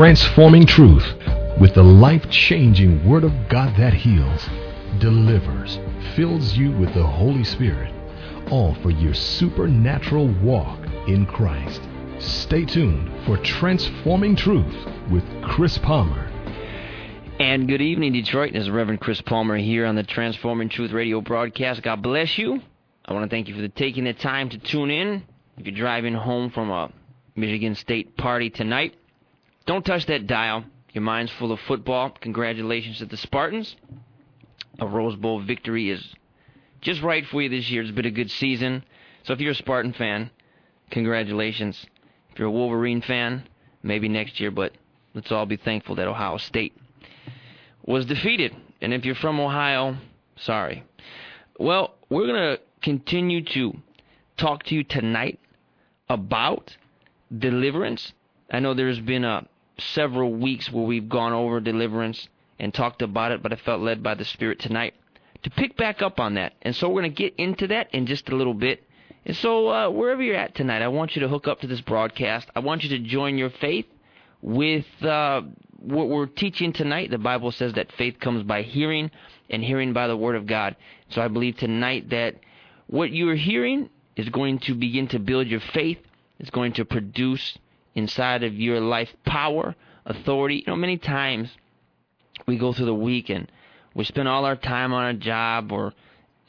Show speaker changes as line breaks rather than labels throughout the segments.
transforming truth with the life changing Word of God that heals, delivers, fills you with the Holy Spirit, all for your supernatural walk in Christ. Stay tuned for Transforming Truth with Chris Palmer.
And good evening, Detroit. This is Reverend Chris Palmer here on the Transforming Truth radio broadcast. God bless you. I want to thank you for the, taking the time to tune in. If you're driving home from a Michigan State party tonight, don't touch that dial. Your mind's full of football. Congratulations to the Spartans. A Rose Bowl victory is just right for you this year. It's been a good season. So if you're a Spartan fan, congratulations. If you're a Wolverine fan, maybe next year, but let's all be thankful that Ohio State was defeated. And if you're from Ohio, sorry. Well, we're going to continue to talk to you tonight about deliverance. I know there's been a several weeks where we've gone over deliverance and talked about it, but I felt led by the Spirit tonight to pick back up on that. And so we're going to get into that in just a little bit. And so uh, wherever you're at tonight, I want you to hook up to this broadcast. I want you to join your faith with uh, what we're teaching tonight. The Bible says that faith comes by hearing, and hearing by the Word of God. So I believe tonight that what you're hearing is going to begin to build your faith. It's going to produce inside of your life power, authority. You know, many times we go through the week and we spend all our time on a job or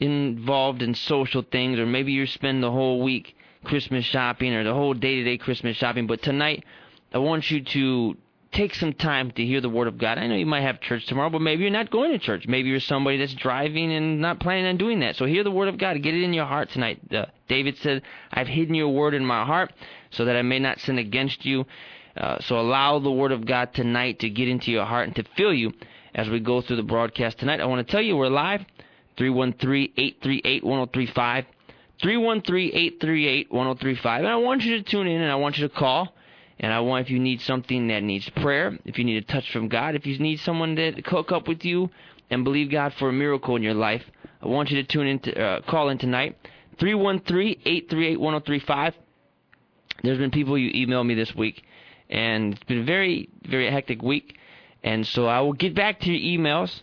involved in social things, or maybe you spend the whole week Christmas shopping or the whole day to day Christmas shopping. But tonight, I want you to take some time to hear the Word of God. I know you might have church tomorrow, but maybe you're not going to church. Maybe you're somebody that's driving and not planning on doing that. So hear the Word of God. Get it in your heart tonight. Uh, David said, I've hidden your Word in my heart so that I may not sin against you. Uh, so allow the Word of God tonight to get into your heart and to fill you as we go through the broadcast tonight. I want to tell you we're live 313-838-1035. 313-838-1035. And I want you to tune in and I want you to call. And I want if you need something that needs prayer, if you need a touch from God, if you need someone to hook up with you and believe God for a miracle in your life, I want you to tune in to uh, call in tonight. 313-838-1035. There's been people you emailed me this week and it's been a very very hectic week and so I will get back to your emails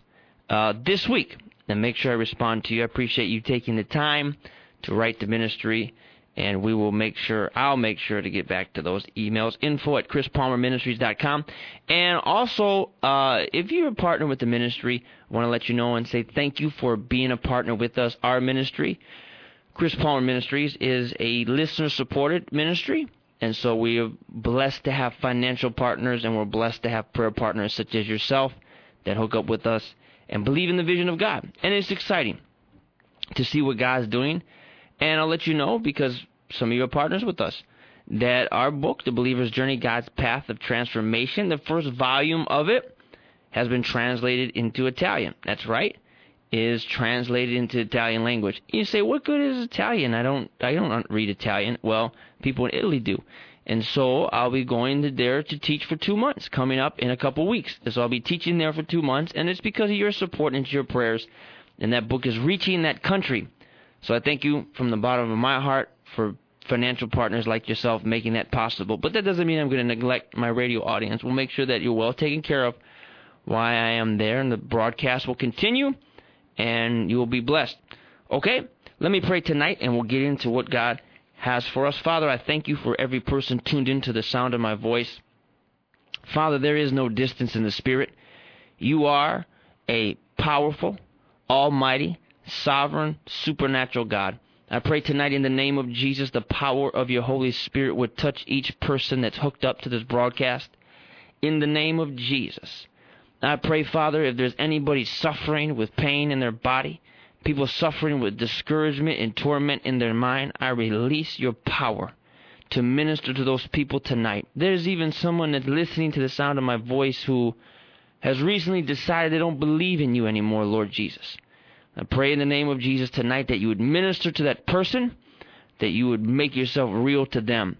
uh, this week and make sure I respond to you. I appreciate you taking the time to write the ministry, and we will make sure, I'll make sure to get back to those emails. Info at chrispalmerministries.com. And also, uh, if you're a partner with the ministry, I want to let you know and say thank you for being a partner with us. Our ministry, Chris Palmer Ministries, is a listener supported ministry. And so we are blessed to have financial partners and we're blessed to have prayer partners such as yourself that hook up with us and believe in the vision of God. And it's exciting to see what God's doing. And I'll let you know because some of your partners with us that our book, The Believer's Journey God's Path of Transformation, the first volume of it has been translated into Italian. That's right. Is translated into Italian language. You say, "What good is Italian? I don't I don't read Italian." Well, people in Italy do. And so I'll be going to there to teach for two months coming up in a couple weeks. So I'll be teaching there for two months, and it's because of your support and your prayers. And that book is reaching that country. So I thank you from the bottom of my heart for financial partners like yourself making that possible. But that doesn't mean I'm going to neglect my radio audience. We'll make sure that you're well taken care of while I am there, and the broadcast will continue, and you will be blessed. Okay? Let me pray tonight, and we'll get into what God has for us. Father, I thank you for every person tuned into the sound of my voice. Father, there is no distance in the Spirit. You are a powerful, almighty, sovereign, supernatural God. I pray tonight in the name of Jesus, the power of your Holy Spirit would touch each person that's hooked up to this broadcast. In the name of Jesus. I pray, Father, if there's anybody suffering with pain in their body, people suffering with discouragement and torment in their mind, I release your power to minister to those people tonight. There's even someone that's listening to the sound of my voice who has recently decided they don't believe in you anymore, Lord Jesus. I pray in the name of Jesus tonight that you would minister to that person, that you would make yourself real to them.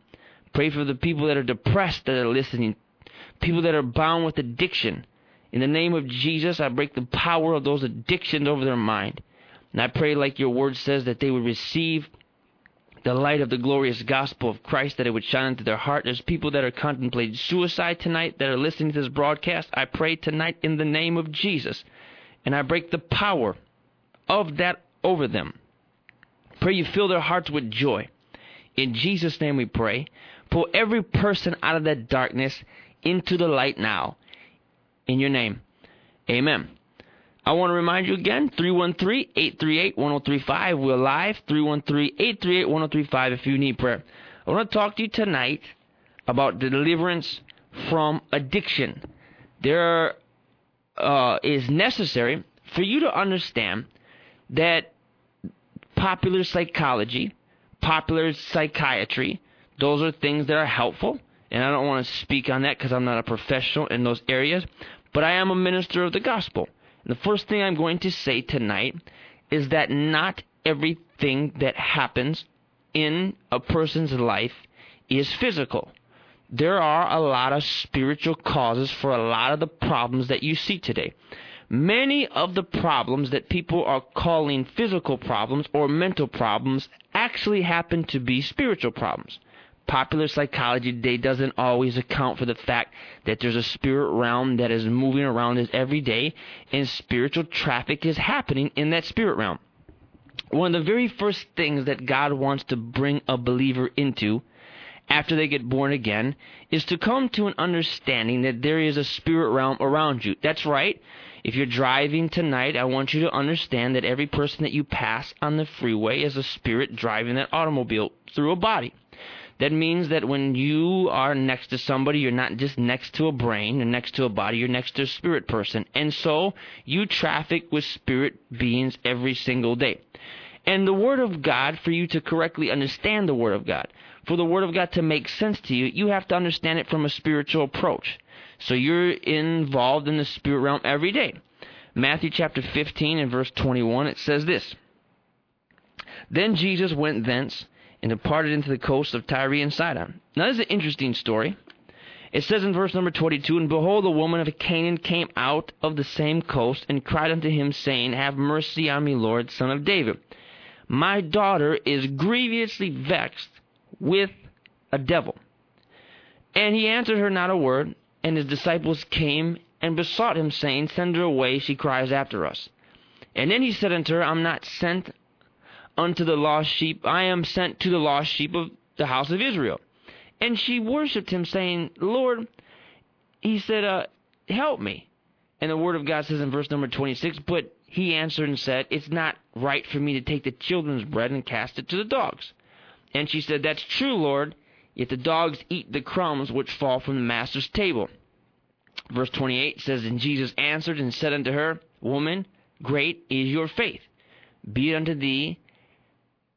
Pray for the people that are depressed that are listening, people that are bound with addiction. In the name of Jesus, I break the power of those addictions over their mind. And I pray, like your word says, that they would receive the light of the glorious gospel of Christ, that it would shine into their heart. There's people that are contemplating suicide tonight that are listening to this broadcast. I pray tonight in the name of Jesus, and I break the power of that over them. Pray you fill their hearts with joy. In Jesus' name we pray. Pull every person out of that darkness into the light now. In your name. Amen. I want to remind you again 313 838 1035. We're live 313 838 1035 if you need prayer. I want to talk to you tonight about deliverance from addiction. There uh, is necessary for you to understand that popular psychology, popular psychiatry, those are things that are helpful. And I don't want to speak on that because I'm not a professional in those areas, but I am a minister of the gospel. And the first thing I'm going to say tonight is that not everything that happens in a person's life is physical. There are a lot of spiritual causes for a lot of the problems that you see today. Many of the problems that people are calling physical problems or mental problems actually happen to be spiritual problems popular psychology today doesn't always account for the fact that there's a spirit realm that is moving around us every day and spiritual traffic is happening in that spirit realm. One of the very first things that God wants to bring a believer into after they get born again is to come to an understanding that there is a spirit realm around you. That's right. If you're driving tonight, I want you to understand that every person that you pass on the freeway is a spirit driving that automobile through a body. That means that when you are next to somebody, you're not just next to a brain, you're next to a body, you're next to a spirit person. And so you traffic with spirit beings every single day. And the Word of God, for you to correctly understand the Word of God, for the Word of God to make sense to you, you have to understand it from a spiritual approach. So you're involved in the spirit realm every day. Matthew chapter 15 and verse 21, it says this Then Jesus went thence and departed into the coast of Tyre and Sidon. Now, this is an interesting story. It says in verse number 22 And behold, a woman of Canaan came out of the same coast and cried unto him, saying, Have mercy on me, Lord, son of David. My daughter is grievously vexed with a devil. And he answered her not a word, and his disciples came and besought him, saying, Send her away, she cries after us. And then he said unto her, I'm not sent unto the lost sheep, I am sent to the lost sheep of the house of Israel. And she worshipped him, saying, Lord, he said, uh, help me. And the word of God says in verse number 26, but he answered and said, It's not right for me to take the children's bread and cast it to the dogs. And she said, That's true, Lord, yet the dogs eat the crumbs which fall from the master's table. Verse 28 says, And Jesus answered and said unto her, Woman, great is your faith. Be it unto thee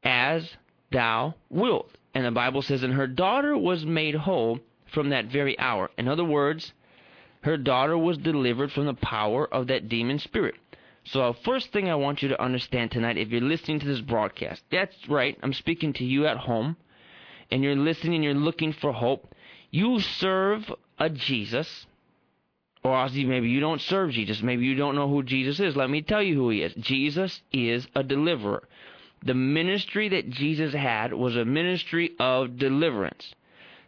as thou wilt. And the Bible says, and her daughter was made whole from that very hour. In other words, her daughter was delivered from the power of that demon spirit. So, first thing I want you to understand tonight, if you're listening to this broadcast, that's right, I'm speaking to you at home, and you're listening and you're looking for hope. You serve a Jesus, or maybe you don't serve Jesus. Maybe you don't know who Jesus is. Let me tell you who he is. Jesus is a deliverer the ministry that Jesus had was a ministry of deliverance.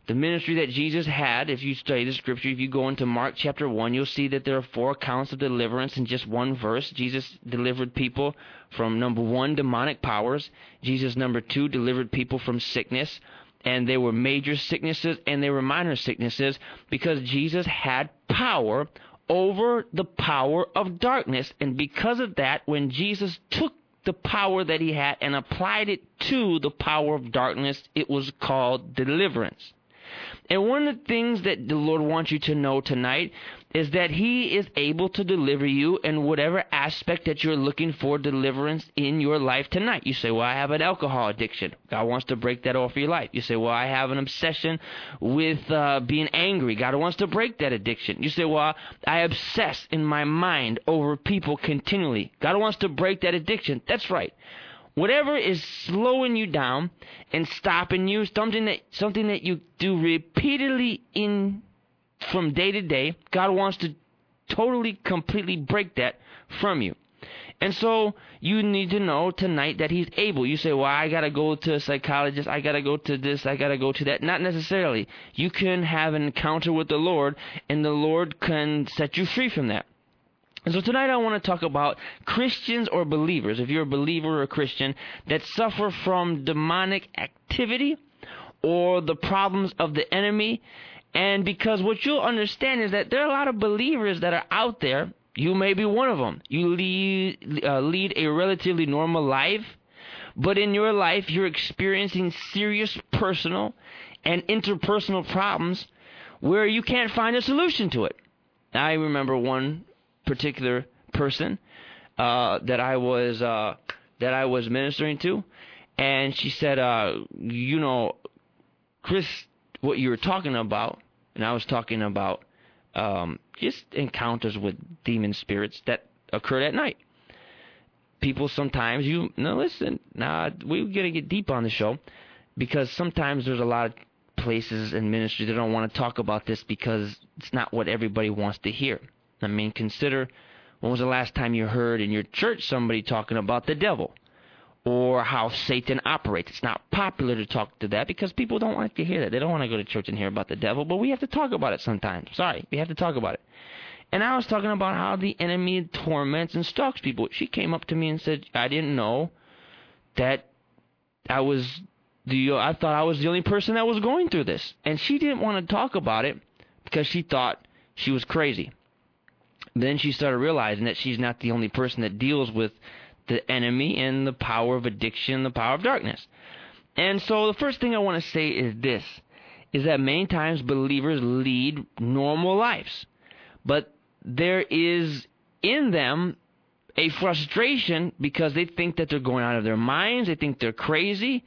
The ministry that Jesus had, if you study the scripture, if you go into Mark chapter 1, you'll see that there are four accounts of deliverance in just one verse. Jesus delivered people from number one, demonic powers. Jesus, number two, delivered people from sickness. And they were major sicknesses and they were minor sicknesses because Jesus had power over the power of darkness. And because of that, when Jesus took the power that he had and applied it to the power of darkness, it was called deliverance. And one of the things that the Lord wants you to know tonight is that He is able to deliver you in whatever aspect that you're looking for deliverance in your life tonight. You say, Well, I have an alcohol addiction. God wants to break that off of your life. You say, Well, I have an obsession with uh, being angry. God wants to break that addiction. You say, Well, I obsess in my mind over people continually. God wants to break that addiction. That's right whatever is slowing you down and stopping you, something that something that you do repeatedly in from day to day, God wants to totally completely break that from you. And so you need to know tonight that he's able. You say, well, I got to go to a psychologist. I got to go to this. I got to go to that. Not necessarily. You can have an encounter with the Lord, and the Lord can set you free from that. And so tonight I want to talk about Christians or believers, if you're a believer or a Christian, that suffer from demonic activity or the problems of the enemy. And because what you'll understand is that there are a lot of believers that are out there. You may be one of them. You lead, uh, lead a relatively normal life, but in your life you're experiencing serious personal and interpersonal problems where you can't find a solution to it. I remember one particular person uh, that I was uh, that I was ministering to, and she said, uh, "You know, Chris, what you were talking about, and I was talking about um, just encounters with demon spirits that occurred at night. People sometimes you no listen. Now we're gonna get deep on the show because sometimes there's a lot of places and ministry that don't want to talk about this because it's not what everybody wants to hear. I mean, consider when was the last time you heard in your church somebody talking about the devil or how Satan operates. It's not popular to talk to that because people don't like to hear that. They don't want to go to church and hear about the devil, but we have to talk about it sometimes. Sorry, we have to talk about it. And I was talking about how the enemy torments and stalks people. She came up to me and said, I didn't know that I was the I thought I was the only person that was going through this. And she didn't want to talk about it because she thought she was crazy. Then she started realizing that she's not the only person that deals with the enemy and the power of addiction, the power of darkness. And so the first thing I want to say is this is that many times believers lead normal lives. But there is in them a frustration because they think that they're going out of their minds, they think they're crazy,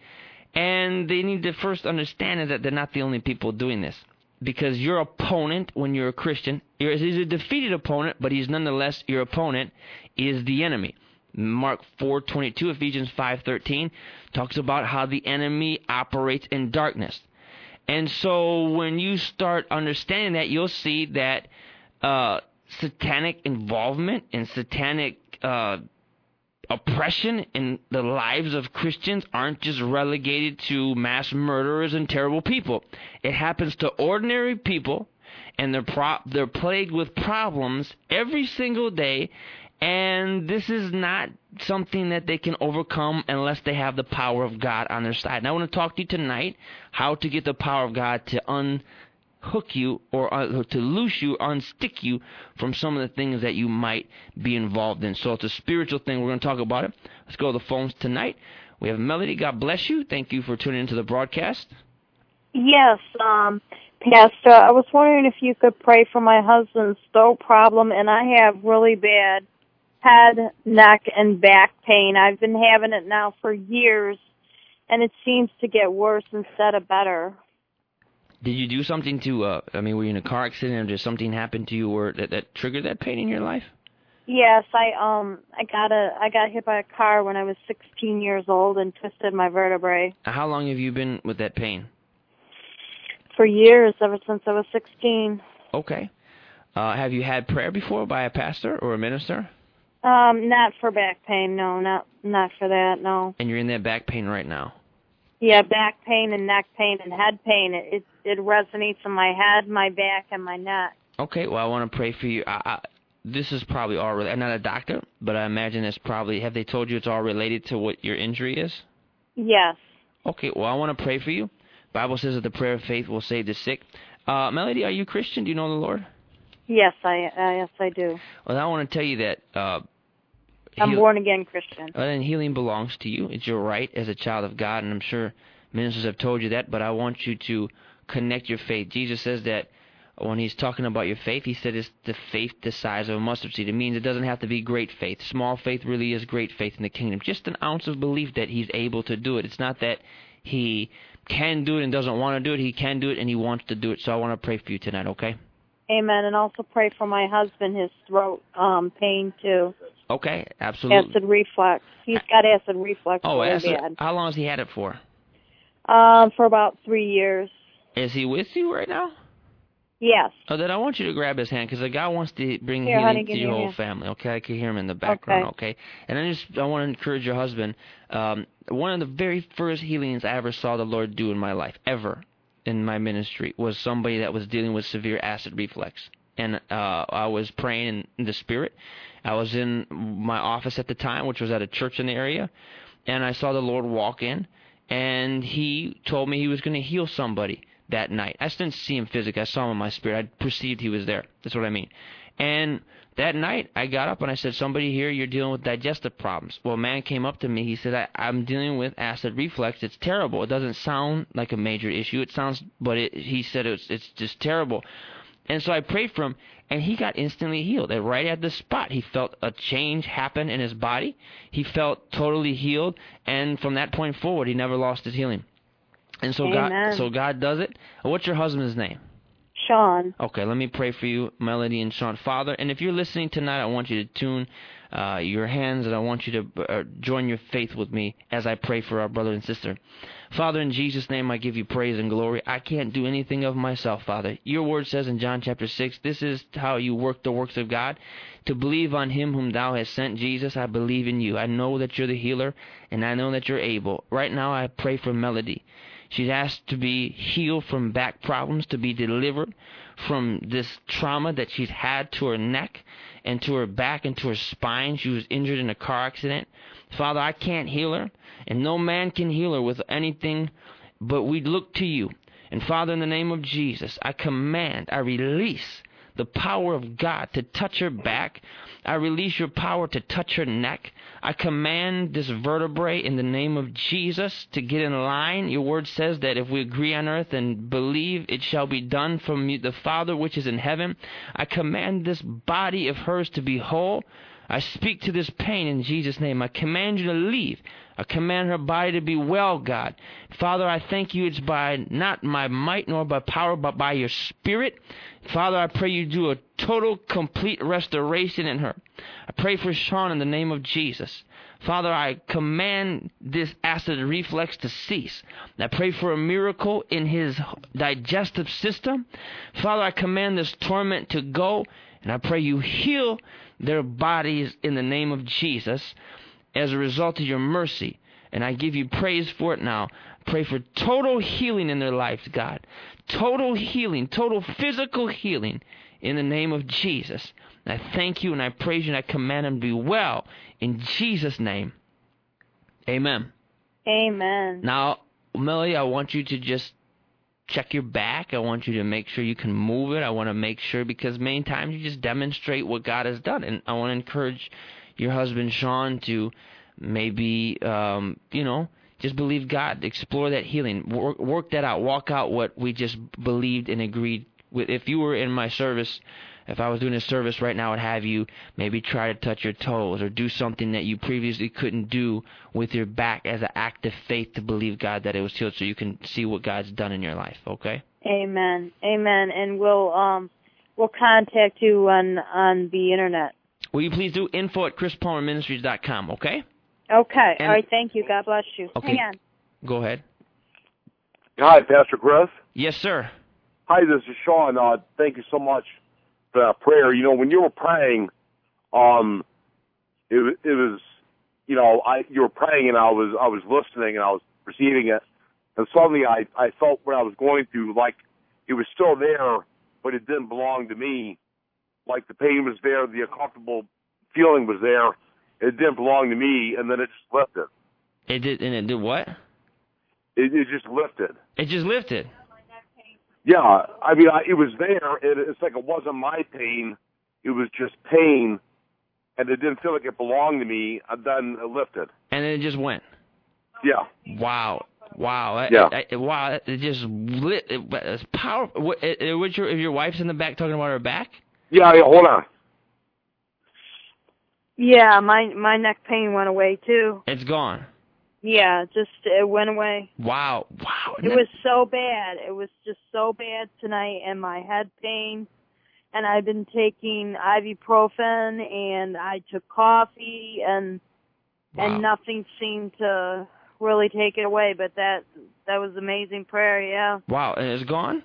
and they need to first understand that they're not the only people doing this because your opponent, when you're a Christian, he's a defeated opponent, but he's nonetheless your opponent, is the enemy. Mark 4:22, Ephesians 5:13 talks about how the enemy operates in darkness. And so when you start understanding that, you'll see that uh, satanic involvement and satanic uh, oppression in the lives of Christians aren't just relegated to mass murderers and terrible people. It happens to ordinary people, and they're pro- they're plagued with problems every single day. And this is not something that they can overcome unless they have the power of God on their side. And I want to talk to you tonight how to get the power of God to unhook you or uh, to loose you, unstick you from some of the things that you might be involved in. So it's a spiritual thing. We're going to talk about it. Let's go to the phones tonight. We have Melody. God bless you. Thank you for tuning into the broadcast.
Yes, um, Pastor. I was wondering if you could pray for my husband's throat problem, and I have really bad head, neck, and back pain. I've been having it now for years, and it seems to get worse instead of better.
Did you do something to? uh I mean, were you in a car accident, or did something happen to you, or that that triggered that pain in your life?
Yes, I um I got a I got hit by a car when I was 16 years old and twisted my vertebrae.
How long have you been with that pain?
For years, ever since I was 16.
Okay. Uh, have you had prayer before by a pastor or a minister?
Um, not for back pain, no, not not for that, no.
And you're in that back pain right now.
Yeah, back pain and neck pain and head pain. It it, it resonates in my head, my back, and my neck.
Okay, well, I want to pray for you. I, I, this is probably all related. I'm not a doctor, but I imagine it's probably. Have they told you it's all related to what your injury is?
Yes.
Okay, well, I want to pray for you. Bible says that the prayer of faith will save the sick. Uh, Melody, are you Christian? Do you know the Lord?
Yes, I uh, yes I do.
Well, I want to tell you that. Uh,
I'm born again Christian.
Uh, and healing belongs to you. It's your right as a child of God, and I'm sure ministers have told you that. But I want you to connect your faith. Jesus says that when he's talking about your faith, he said it's the faith the size of a mustard seed. It means it doesn't have to be great faith. Small faith really is great faith in the kingdom. Just an ounce of belief that he's able to do it. It's not that he can do it and doesn't want to do it. He can do it and he wants to do it. So I want to pray for you tonight, okay?
Amen. And also pray for my husband, his throat um pain too.
Okay, absolutely.
Acid reflux. He's got acid reflux.
Oh, acid.
Bad.
How long has he had it for?
Um, for about three years.
Is he with you right now?
Yes.
Oh, then I want you to grab his hand because the God wants to bring
Here,
healing
honey,
to your whole
hand.
family. Okay, I can hear him in the background. Okay, and I just I want to encourage your husband. Um, one of the very first healings I ever saw the Lord do in my life, ever in my ministry, was somebody that was dealing with severe acid reflux, and uh, I was praying in, the spirit. I was in my office at the time, which was at a church in the area, and I saw the Lord walk in, and He told me He was going to heal somebody that night. I didn't see Him physically. I saw Him in my spirit. I perceived He was there. That's what I mean. And that night, I got up and I said, "Somebody here, you're dealing with digestive problems." Well, a man came up to me. He said, I, "I'm dealing with acid reflux. It's terrible. It doesn't sound like a major issue. It sounds, but it, he said it's it's just terrible." And so I prayed for him, and he got instantly healed. And right at the spot, he felt a change happen in his body. He felt totally healed, and from that point forward, he never lost his healing. And so God, so God does it. What's your husband's name?
Sean.
Okay, let me pray for you, Melody and Sean. Father, and if you're listening tonight, I want you to tune uh, your hands and I want you to uh, join your faith with me as I pray for our brother and sister. Father, in Jesus' name, I give you praise and glory. I can't do anything of myself, Father. Your word says in John chapter 6, this is how you work the works of God. To believe on him whom thou hast sent, Jesus, I believe in you. I know that you're the healer, and I know that you're able. Right now, I pray for Melody. She's asked to be healed from back problems, to be delivered from this trauma that she's had to her neck and to her back and to her spine. She was injured in a car accident. Father, I can't heal her, and no man can heal her with anything, but we look to you. And Father, in the name of Jesus, I command, I release the power of God to touch her back. I release your power to touch her neck. I command this vertebrae in the name of Jesus to get in line. Your word says that if we agree on earth and believe, it shall be done from the Father which is in heaven. I command this body of hers to be whole. I speak to this pain in Jesus' name. I command you to leave. I command her body to be well, God. Father, I thank you it's by not my might nor by power, but by your spirit. Father, I pray you do a total, complete restoration in her. I pray for Sean in the name of Jesus. Father, I command this acid reflux to cease. I pray for a miracle in his digestive system. Father, I command this torment to go, and I pray you heal their bodies in the name of Jesus as a result of your mercy. And I give you praise for it now. Pray for total healing in their lives, God. Total healing, total physical healing in the name of Jesus. And I thank you and I praise you and I command them to be well in Jesus' name. Amen.
Amen.
Now, Melody, I want you to just check your back. I want you to make sure you can move it. I want to make sure because many times you just demonstrate what God has done. And I want to encourage your husband, Sean, to maybe, um, you know, just believe God. Explore that healing. Work, work that out. Walk out what we just believed and agreed with. If you were in my service, if I was doing a service right now, I'd have you maybe try to touch your toes or do something that you previously couldn't do with your back as an act of faith to believe God that it was healed so you can see what God's done in your life, okay?
Amen. Amen. And we'll um we'll contact you on on the internet.
Will you please do info at chrispalmerministries.com, okay?
Okay.
And-
All right. Thank you. God bless you.
Okay.
Hang on.
Go ahead.
Hi, Pastor Chris.
Yes, sir.
Hi, this is Sean. Uh, thank you so much that prayer. You know, when you were praying, um, it, it was, you know, I you were praying and I was I was listening and I was receiving it, and suddenly I I felt what I was going through like it was still there, but it didn't belong to me. Like the pain was there, the uncomfortable feeling was there. It didn't belong to me, and then it just lifted.
It did, and it did what?
It, it just lifted.
It just lifted.
Yeah, I mean, I, it was there. It, it's like it wasn't my pain; it was just pain, and it didn't feel like it belonged to me. And then it lifted.
And then it just went.
Yeah,
Wow. Wow. That-
Yeah.
that- wow. It just lit. It, it's powerful. What, it, it, was your, if your wife's in the back talking about her back?
yeah. yeah hold on.
Yeah, my my neck pain went away too.
It's gone.
Yeah, just it went away.
Wow. Wow.
It was so bad. It was just so bad tonight, and my head pain. And I've been taking ibuprofen, and I took coffee, and
Wow.
and nothing seemed to really take it away. But that that was amazing prayer. Yeah.
Wow. And it's gone?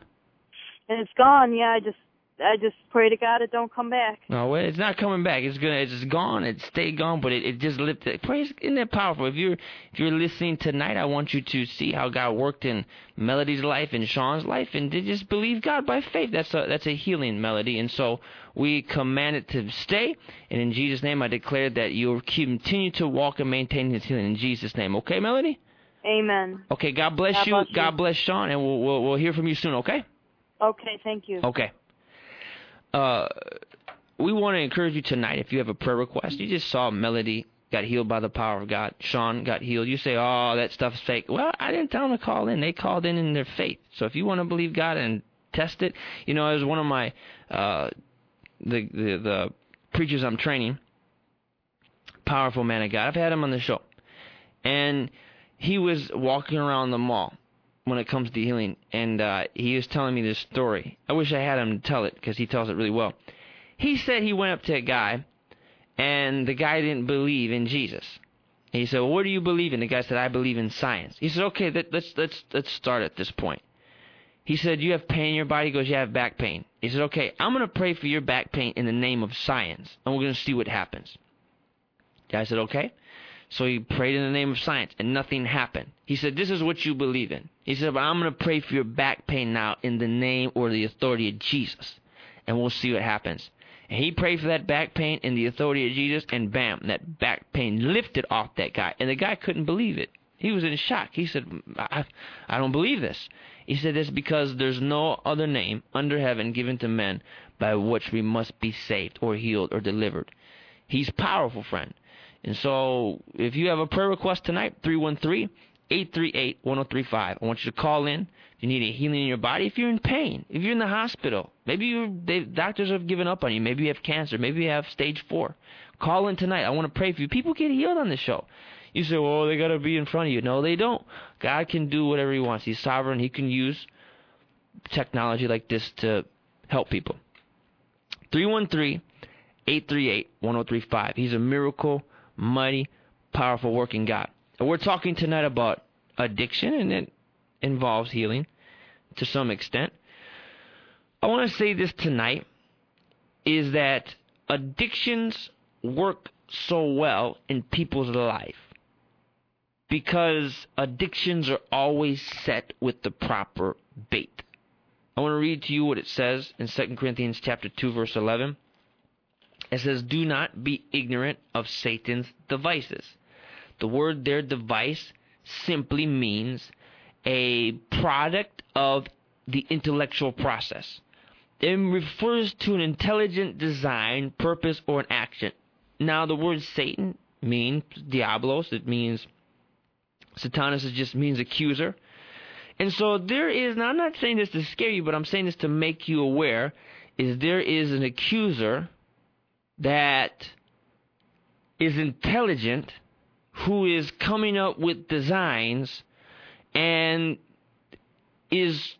and it's gone. Yeah, I just I just pray to God it don't come back.
No, it's not coming back. It's gonna, it's gone. It stayed gone, but it, it just lifted. Praise, isn't that powerful? If you're, if you're listening tonight, I want you to see how God worked in Melody's life and Sean's life, and to just believe God by faith. That's a, that's a healing melody, and so we command it to stay. And in Jesus' name, I declare that you'll continue to walk and maintain His healing in Jesus' name. Okay, Melody?
Amen.
Okay. God bless
God
you.
bless you.
God bless Sean, and we'll, we'll we'll hear from you soon. Okay.
Okay, thank you.
Okay. Uh, we want to encourage you tonight. If you have a prayer request, you just saw Melody got healed by the power of God. Sean got healed. You say, "Oh, that stuff's fake." Well, I didn't tell them to call in. They called in in their faith. So if you want to believe God and test it, you know, as one of my uh, the the the preachers I'm training, powerful man of God. I've had him on the show, and he was walking around the mall when it comes to healing, and uh, he was telling me this story. I wish I had him to tell it because he tells it really well. He said he went up to a guy, and the guy didn't believe in Jesus. He said, well, "What do you believe in?" The guy said, "I believe in science." He said, "Okay, that, let's let's let's start at this point." He said, "You have pain in your body." He goes, "You have back pain." He said, "Okay, I'm to pray for your back pain in the name of science, and we're to see what happens." The guy said, "Okay." So he prayed in the name of science, and nothing happened. He said, This is what you believe in. He said, I'm going to pray for your back pain now in the name or the authority of Jesus, and we'll see what happens. And he prayed for that back pain in the authority of Jesus, and bam, that back pain lifted off that guy. And the guy couldn't believe it. He was in shock. He said, I, I don't believe this. He said, It's because there's no other name under heaven given to men by which we must be saved or healed or delivered. He's powerful, friend. And so, if you have a prayer request tonight, 313 838 1035. I want you to call in. You need a healing in your body, if you're in pain, if you're in the hospital, maybe you doctors have given up on you, maybe you have cancer, maybe you have stage four. Call in tonight. I want to pray for you. People get healed on this show. You say, well, they got to be in front of you. No, they don't. God can do whatever He wants. He's sovereign. He can use technology like this to help people. 313 838 1035. He's a miracle mighty, powerful working God. And we're talking tonight about addiction, and it involves healing to some extent. I want to say this tonight is that addictions work so well in people's life because addictions are always set with the proper bait. I want to read to you what it says in 2 Corinthians chapter 2 verse 11. It says, Do not be ignorant of Satan's devices. The word there, device, simply means a product of the intellectual process. It refers to an intelligent design, purpose, or an action. Now, the word Satan means diablos. It means Satanus. It just means accuser. And so there is, now I'm not saying this to scare you, but I'm saying this to make you aware, is there is an accuser that is intelligent, who is coming up with designs and is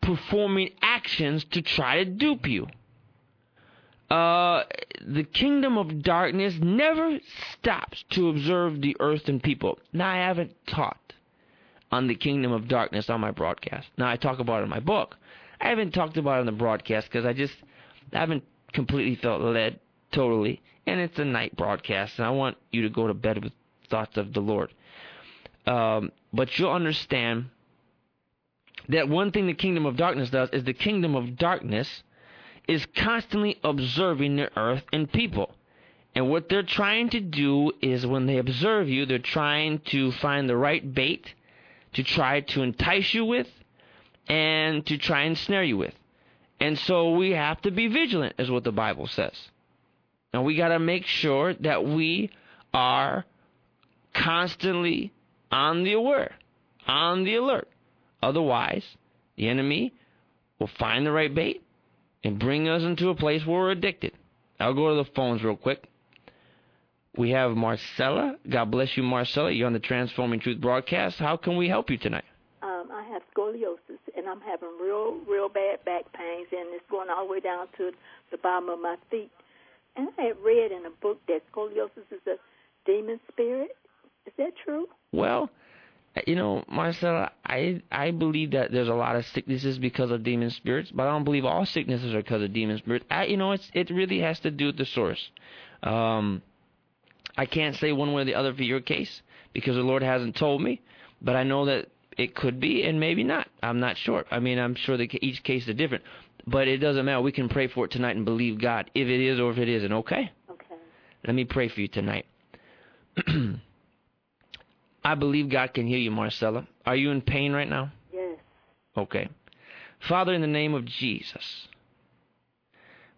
performing actions to try to dupe you. Uh, the kingdom of darkness never stops to observe the earth and people. Now, I haven't taught on the kingdom of darkness on my broadcast. Now, I talk about it in my book. I haven't talked about it on the broadcast because I just I haven't completely felt led totally. And it's a night broadcast, and I want you to go to bed with thoughts of the Lord. Um, but you'll understand that one thing the kingdom of darkness does is the kingdom of darkness is constantly observing the earth and people. And what they're trying to do is when they observe you, they're trying to find the right bait to try to entice you with and to try and snare you with. And so we have to be vigilant, is what the Bible says. And we got to make sure that we are constantly on the aware, on the alert. Otherwise, the enemy will find the right bait and bring us into a place where we're addicted. I'll go to the phones real quick. We have Marcella. God bless you, Marcella. You're on the Transforming Truth broadcast. How can we help you tonight?
Um, I have scoliosis, and I'm having real, real bad back pains, and it's going all the way down to the bottom of my feet. And I had read in a book that scoliosis is a demon spirit. Is that true?
Well, you know, Marcella, I I believe that there's a lot of sicknesses because of demon spirits, but I don't believe all sicknesses are because of demon spirits. I, you know, it's it really has to do with the source. Um, I can't say one way or the other for your case because the Lord hasn't told me, but I know that it could be and maybe not. I'm not sure. I mean, I'm sure that each case is different, but it doesn't matter. We can pray for it tonight and believe God if it is or if it isn't. Okay.
Okay.
Let me pray for you tonight. I believe God can heal you, Marcella. Are you in pain right now?
Yes.
Okay. Father, in the name of Jesus,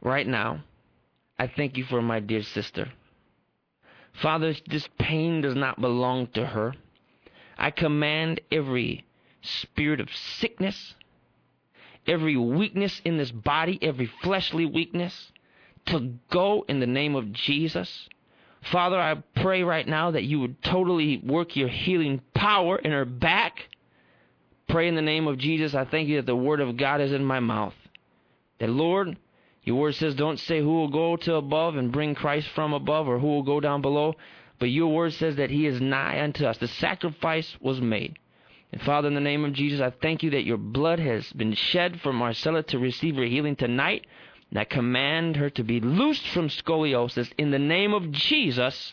right now, I thank you for my dear sister. Father, this pain does not belong to her. I command every spirit of sickness, every weakness in this body, every fleshly weakness, to go in the name of Jesus. Father, I pray right now that you would totally work your healing power in her back. Pray in the name of Jesus. I thank you that the word of God is in my mouth. That, Lord, your word says, don't say who will go to above and bring Christ from above or who will go down below. But your word says that he is nigh unto us. The sacrifice was made. And Father, in the name of Jesus, I thank you that your blood has been shed for Marcella to receive her healing tonight. And I command her to be loosed from scoliosis. In the name of Jesus,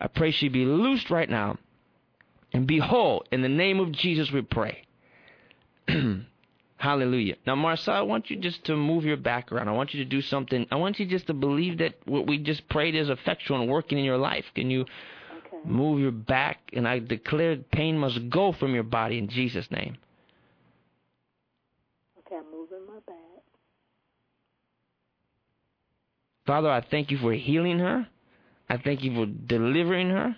I pray she be loosed right now. And behold. In the name of Jesus, we pray. Hallelujah. Now, Marcella, I want you just to move your back around. I want you to do something. I want you just to believe that what we just prayed is effectual and working in your life. Can you
Okay.
move your back? And I declare pain must go from your body in Jesus' name.
Okay, I'm moving my back.
Father, I thank you for healing her. I thank you for delivering her.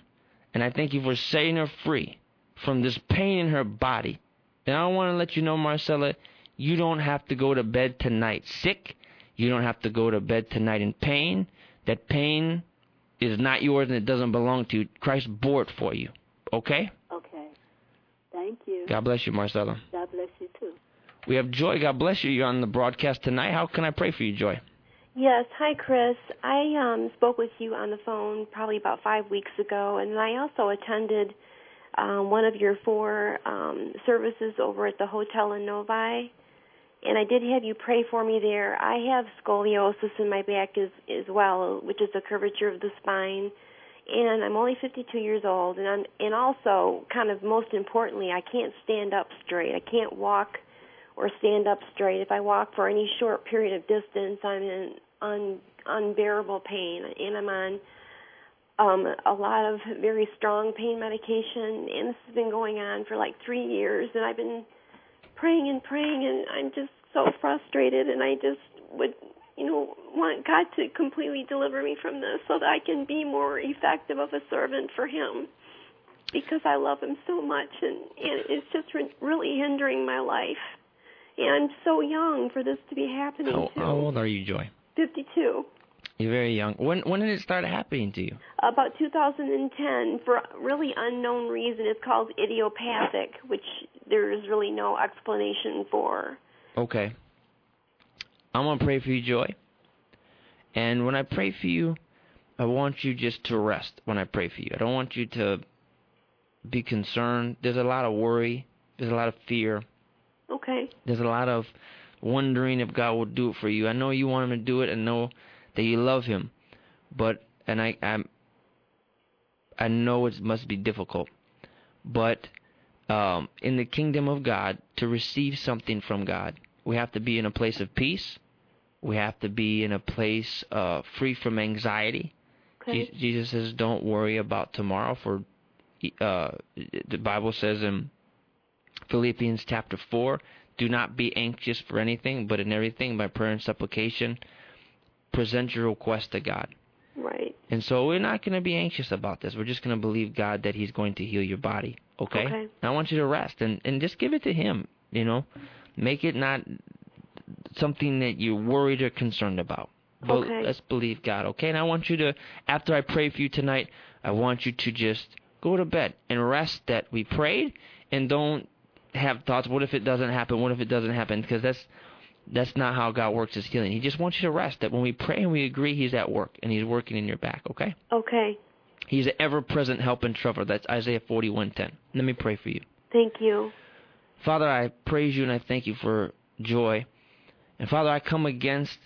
And I thank you for setting her free from this pain in her body. And I want to let you know, Marcella, you don't have to go to bed tonight sick. You don't have to go to bed tonight in pain. That pain is not yours and it doesn't belong to you. Christ bore it for you. Okay?
Okay. Thank you.
God bless you, Marcella.
God bless you too.
We have Joy. God bless you. You're on the broadcast tonight. How can I pray for you, Joy?
Yes, hi Chris. I um spoke with you on the phone probably about five weeks ago, and I also attended um, one of your four um, services over at the hotel in Novi, and I did have you pray for me there. I have scoliosis in my back as as well, which is a curvature of the spine, and I'm only 52 years old, and I'm and also kind of most importantly, I can't stand up straight. I can't walk or stand up straight. If I walk for any short period of distance, I'm in un, unbearable pain, and I'm on um, a lot of very strong pain medication. And this has been going on for like three years, and I've been praying and praying, and I'm just so frustrated. And I just would, you know, want God to completely deliver me from this, so that I can be more effective of a servant for Him. Because I love him so much, and, and it's just re- really hindering my life. And I'm so young for this to be happening
How,
to.
how old are you, Joy?
52.
You're very young. When when did it start happening to you?
About 2010, for a really unknown reason, it's called idiopathic, which there is really no explanation for.
Okay. I'm to pray for you, Joy. And when I pray for you, I want you just to rest when I pray for you. I don't want you to be concerned. There's a lot of worry, there's a lot of fear,
Okay.
there's a lot of wondering if God will do it for you. I know you want him to do it and know that you love him. But and I I'm I know it must be difficult. But um, in the kingdom of God, to receive something from God, we have to be in a place of peace. We have to be in a place uh, free from anxiety.
Okay.
Je- Jesus says, "Don't worry about tomorrow." For uh, the Bible says in Philippians chapter four, "Do not be anxious for anything, but in everything by prayer and supplication, present your request to God."
Right.
And so we're not going to be anxious about this. We're just going to believe God that He's going to heal your body. Okay?
Okay.
I want you to rest and and just give it to Him. You know, make it not something that you're worried or concerned about. But
Okay.
let's believe God. Okay? And I want you to, after I pray for you tonight, I want you to just go to bed and rest that we prayed, and don't have thoughts. What if it doesn't happen? What if it doesn't happen? Because that's that's not how God works His healing. He just wants you to rest. That when we pray and we agree, He's at work and He's working in your back. Okay?
Okay.
He's an ever-present help in trouble. That's Isaiah 41:10. Let me pray for you.
Thank you.
Father, I praise you and I thank you for joy. And Father, I come against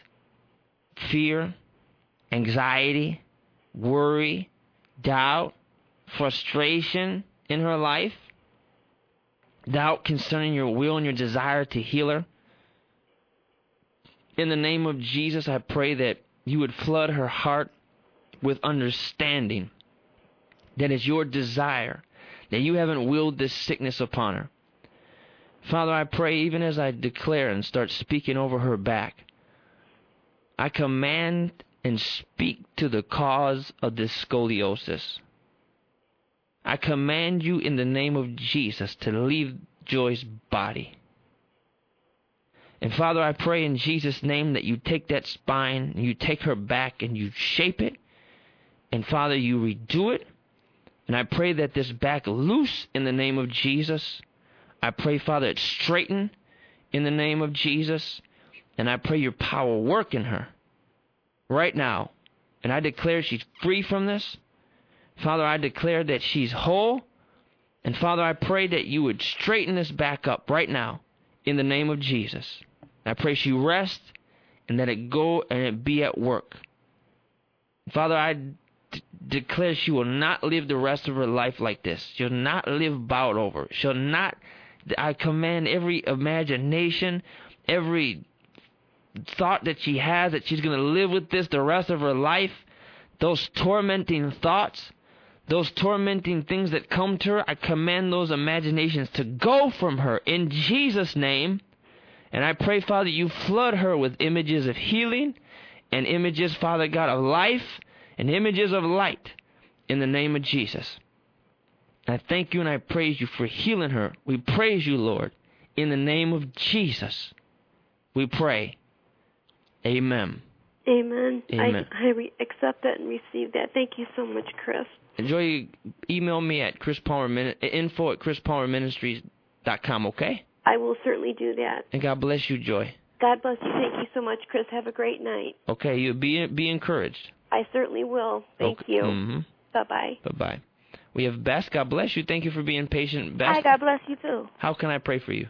fear, anxiety, worry, doubt, frustration in her life, doubt concerning your will and your desire to heal her. In the name of Jesus, I pray that you would flood her heart with understanding that is your desire, that you haven't willed this sickness upon her. Father, I pray even as I declare and start speaking over her back, I command and speak to the cause of this scoliosis. I command you in the name of Jesus to leave Joy's body. And Father, I pray in Jesus' name that you take that spine, you take her back, and you shape it. And Father, you redo it. And I pray that this back loose in the name of Jesus. I pray, Father, it straighten in the name of Jesus. And I pray your power work in her right now. And I declare she's free from this. Father, I declare that she's whole. And Father, I pray that you would straighten this back up right now in the name of Jesus. I pray she rest and that it go and it be at work. Father, I d- declare she will not live the rest of her life like this. She'll not live bowed over. She'll not. I command every imagination, every thought that she has that she's going to live with this the rest of her life, those tormenting thoughts, those tormenting things that come to her, I command those imaginations to go from her in Jesus' name. And I pray, Father, you flood her with images of healing and images, Father God, of life and images of light in the name of Jesus. I thank you and I praise you for healing her. We praise you, Lord, in the name of Jesus. We pray. Amen.
Amen.
Amen.
I, I re- accept that and receive that. Thank you so much, Chris.
Enjoy. Email me at Chris Palmer Min- info at chrispalmerministries.com. Okay.
I will certainly do that.
And God bless you, Joy.
God bless you. Thank you so much, Chris. Have a great night.
Okay. You be be encouraged.
I certainly will. Thank
okay.
you.
Mm-hmm.
Bye bye.
Bye bye. We have Bess. God bless you. Thank you for being patient, Bess.
Hi, God bless you too.
How can I pray for you?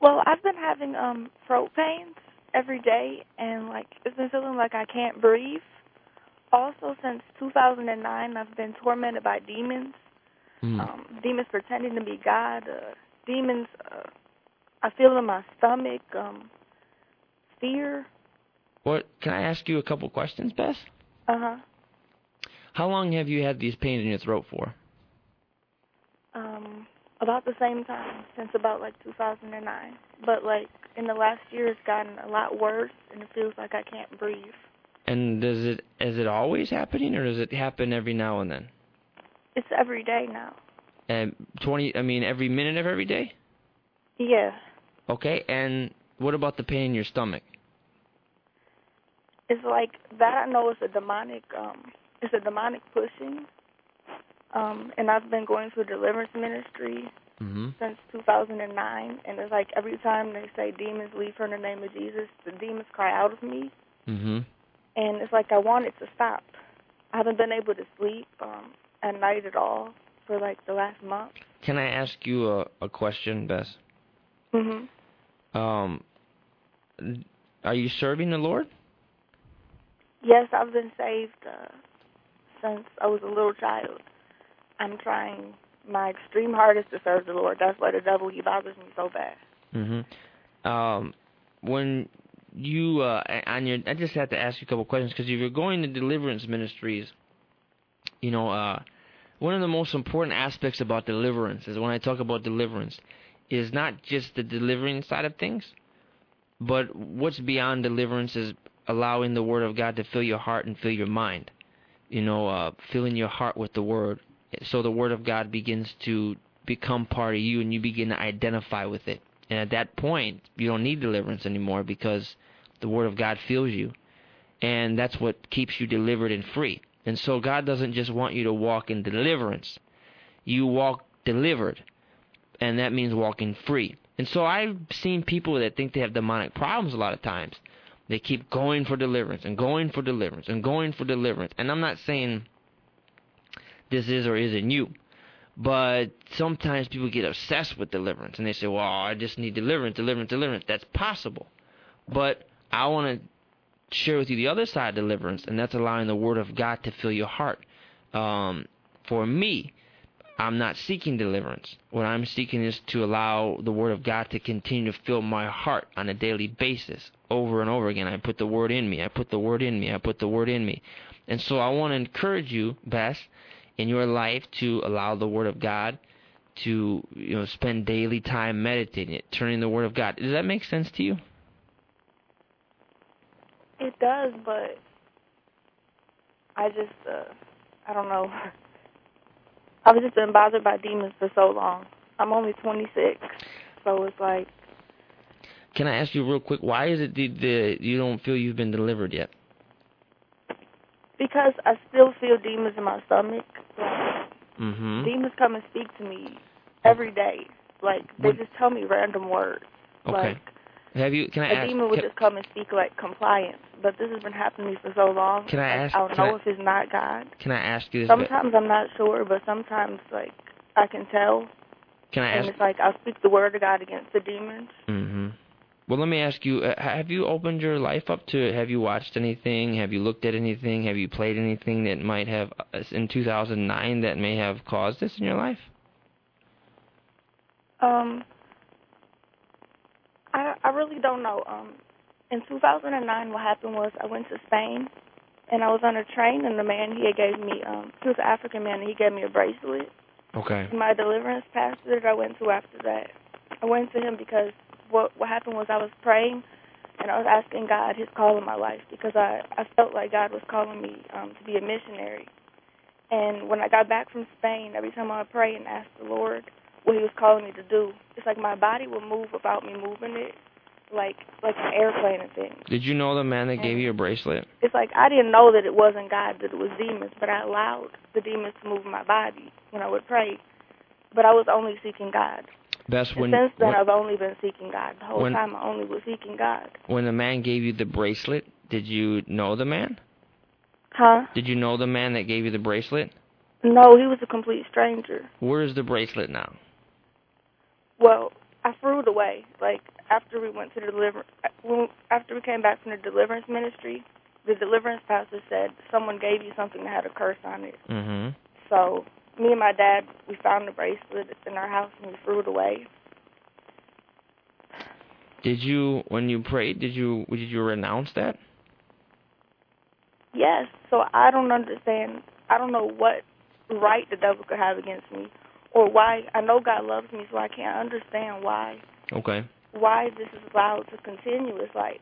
Well, I've been having um throat pains every day and like it's been feeling like I can't breathe. Also since 2009, I've been tormented by demons.
Mm.
Um demons pretending to be God, uh demons uh I feel in my stomach um fear.
What? Can I ask you a couple questions, Beth?
Uh-huh.
How long have you had these pains in your throat for?
Um about the same time since about like 2009. But like in the last year it's gotten a lot worse and it feels like I can't breathe.
And does it is it always happening or does it happen every now and then?
It's every day now.
And twenty I mean every minute of every day?
Yeah.
Okay, and what about the pain in your stomach?
It's like that I know it's a demonic um it's a demonic pushing. Um and I've been going to deliverance ministry
Mm-hmm.
since 2009 and it's like every time they say demons leave her in the name of Jesus, the demons cry out of me
Mm-hmm.
And it's like I want it to stop. I haven't been able to sleep um at night at all for like the last month.
Can I ask you a, a question, Bess?
Mhm.
Um, are you serving the Lord?
Yes, I've been saved uh, since I was a little child. I'm trying my extreme hardest to serve the Lord. That's why the devil he bothers me so bad.
Mm-hmm. Um, when you uh, on your, I just have to ask you a couple questions because if you're going to deliverance ministries, you know, uh, one of the most important aspects about deliverance is when I talk about deliverance, is not just the delivering side of things, but what's beyond deliverance is allowing the Word of God to fill your heart and fill your mind. You know, uh, filling your heart with the Word, so the Word of God begins to become part of you, and you begin to identify with it. And at that point, you don't need deliverance anymore because the Word of God fills you. And that's what keeps you delivered and free. And so God doesn't just want you to walk in deliverance. You walk delivered. And that means walking free. And so I've seen people that think they have demonic problems a lot of times. They keep going for deliverance and going for deliverance and going for deliverance. And I'm not saying this is or isn't you. But sometimes people get obsessed with deliverance and they say, well, I just need deliverance, deliverance, deliverance. That's possible. But I want to share with you the other side of deliverance, and that's allowing the Word of God to fill your heart. Um, for me, I'm not seeking deliverance. What I'm seeking is to allow the Word of God to continue to fill my heart on a daily basis, over and over again. I put the Word in me. I put the Word in me. I put the Word in me. And so I want to encourage you, Bess, in your life to allow the Word of God to you know spend daily time meditating it, turning the Word of God. Does that make sense to you?
It does, but I just uh I don't know. I've just been bothered by demons for so long. I'm only 26, so it's like.
Can I ask you real quick? Why is it that you don't feel you've been delivered yet?
Because I still feel demons in my stomach.
Mm-hmm.
Demons come and speak to me every day. Like they
What-
just tell me random words.
Okay.
Like
Have you? Can I
a
ask?
A demon would
can-
just come and speak like compliance, but this has been happening to me for so long.
Can I ask-
I don't know
I-
if it's not God.
Can I ask you this?
Sometimes I'm not sure, but sometimes like I can tell,
Can I ask?
and it's like I'll speak the word of God against the demons.
Mm-hmm. Well, let me ask you: uh, Have you opened your life up to it? Have you watched anything? Have you looked at anything? Have you played anything that might have uh, in 2009 that may have caused this in your life?
Um, I I really don't know. Um, in 2009, what happened was I went to Spain, and I was on a train, and the man he had gave me um he was an African man, and he gave me a bracelet.
Okay.
My deliverance pastor that I went to after that, I went to him because what what happened was I was praying, and I was asking God His call in my life because I I felt like God was calling me um to be a missionary. And when I got back from Spain, every time I would pray and ask the Lord what He was calling me to do, it's like my body would move without me moving it, like like an airplane and things.
Did you know the man that gave you a bracelet?
It's like I didn't know that it wasn't God, that it was demons, but I allowed the demons to move my body when I would pray. But I was only seeking God.
Bess
And since then,
when,
I've only been seeking God. The whole
when-
time, I only was seeking God.
when the man gave you the bracelet, did you know the man?
Huh?
Did you know the man that gave you the bracelet?
No, he was a complete stranger.
Where is the bracelet now?
Well, I threw it away. Like after we went to the deliver, after we came back from the deliverance ministry, the deliverance pastor said someone gave you something that had a curse on it.
Mm-hmm.
So me and my dad, we found the bracelet It's in our house and we threw it away.
Did you, when you prayed, did you did you renounce that?
Yes. So I don't understand. I don't know what right the devil could have against me, or why. I know God loves me, so I can't understand why
Okay.
why this is allowed to continue. It's like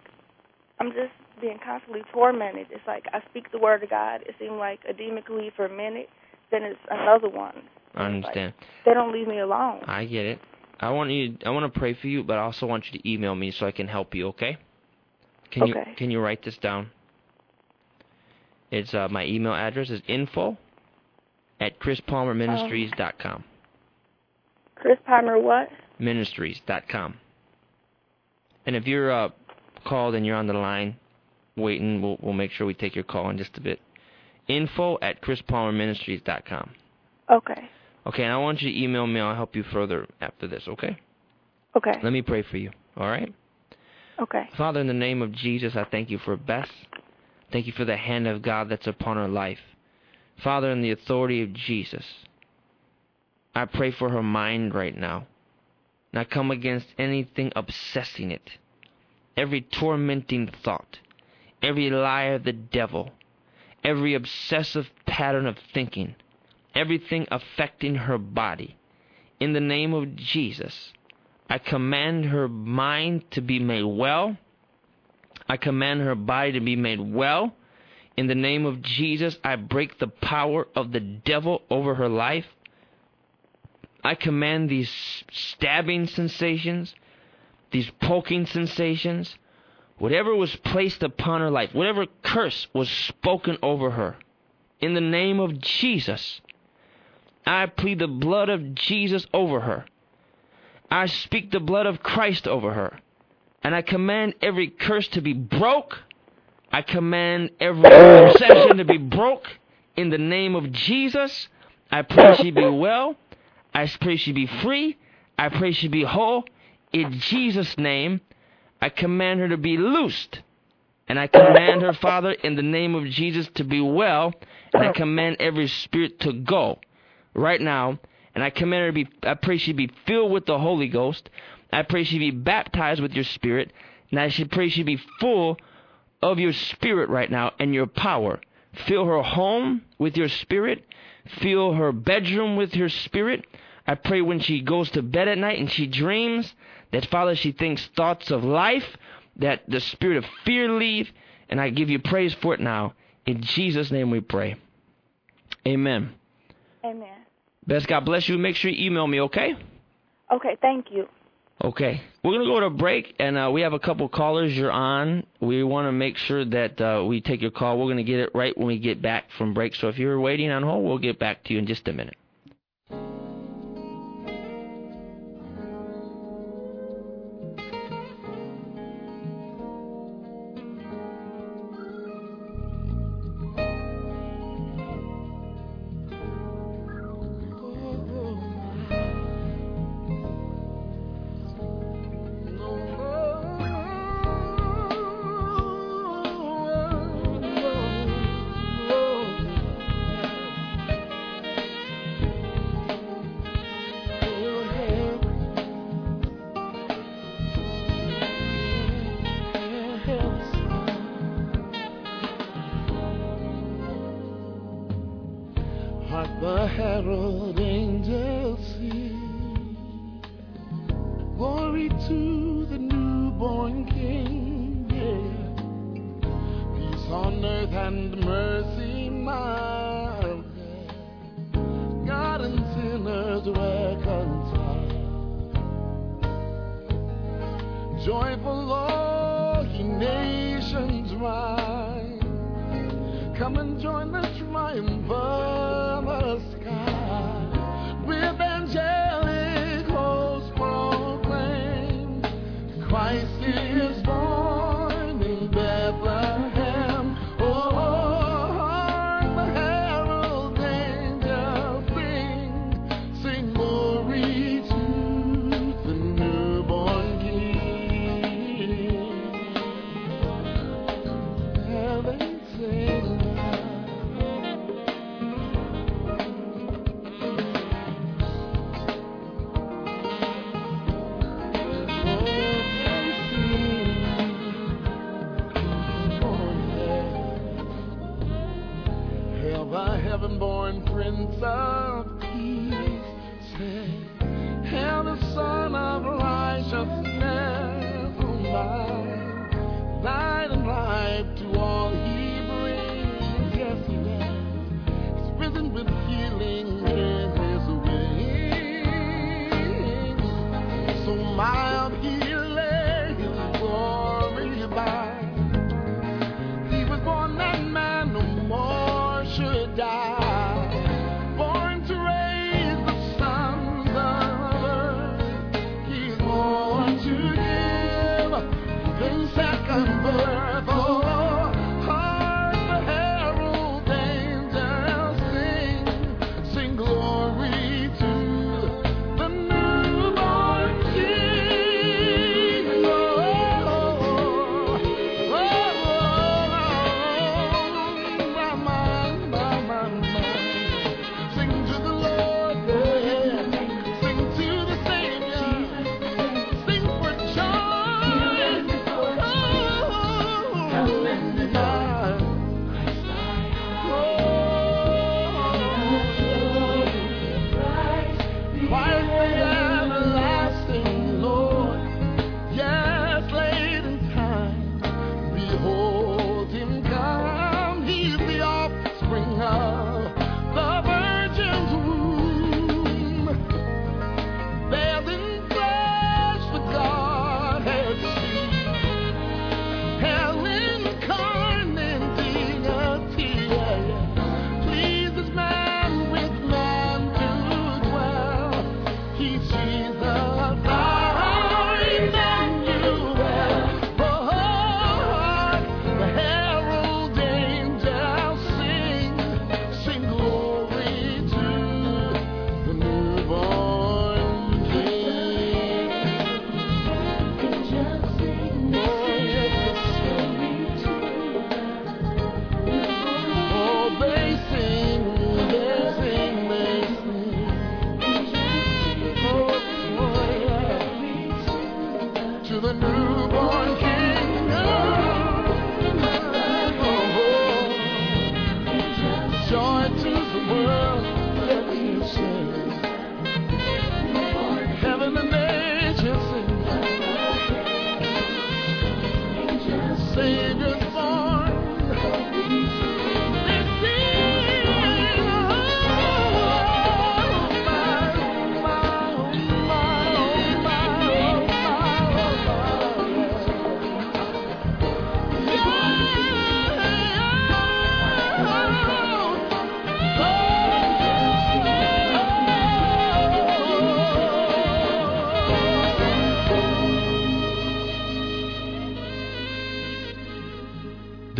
I'm just being constantly tormented. It's like I speak the word of God. It seems like a demon can leave for a minute, then it's another one.
I understand.
They don't leave me alone.
I get it. I want you. I want to pray for you, but I also want you to email me so I can help you. Okay? Can you
Okay.
Can you write this down? It's uh, my email address is info at chrispalmerministries.com.
Chris Palmer, what?
Ministries.com. And if you're uh, called and you're on the line waiting, we'll we'll make sure we take your call in just a bit. Info at chrispalmerministries.com.
Okay.
Okay, and I want you to email me. I'll help you further after this. Okay?
Okay.
Let me pray for you. All right?
Okay.
Father, in the name of Jesus, I thank you for Bess. Thank you for the hand of God that's upon her life. Father, in the authority of Jesus, I pray for her mind right now. I come against anything obsessing it, every tormenting thought, every lie of the devil, every obsessive pattern of thinking, everything affecting her body. In the name of Jesus, I command her mind to be made well. I command her body to be made well. In the name of Jesus, I break the power of the devil over her life. I command these stabbing sensations, these poking sensations, whatever was placed upon her life, whatever curse was spoken over her, in the name of Jesus, I plead the blood of Jesus over her. I speak the blood of Christ over her. And I command every curse to be broke. I command every obsession to be broke in the name of Jesus. I pray she be well. I pray she be free. I pray she be whole. In Jesus' name, I command her to be loosed. And I command her, Father, in the name of Jesus, to be well. And I command every spirit to go right now. And I command her to be, I pray she be filled with the Holy Ghost. I pray she be baptized with your spirit. And I should pray she be full of your spirit right now and your power. Fill her home with your spirit. Fill her bedroom with your spirit. I pray when she goes to bed at night and she dreams that, Father, she thinks thoughts of life, that the spirit of fear leave. And I give you praise for it now. In Jesus' name we pray. Amen.
Amen.
Bess God bless you. Make sure you email me, okay?
Okay, thank you.
Okay. We're going to go to a break, and uh, we have a couple callers you're on. We want to make sure that uh, we take your call. We're going to get it right when we get back from break. So if you're waiting on hold, we'll get back to you in just a minute.
And join the triumph of the sky. With angelic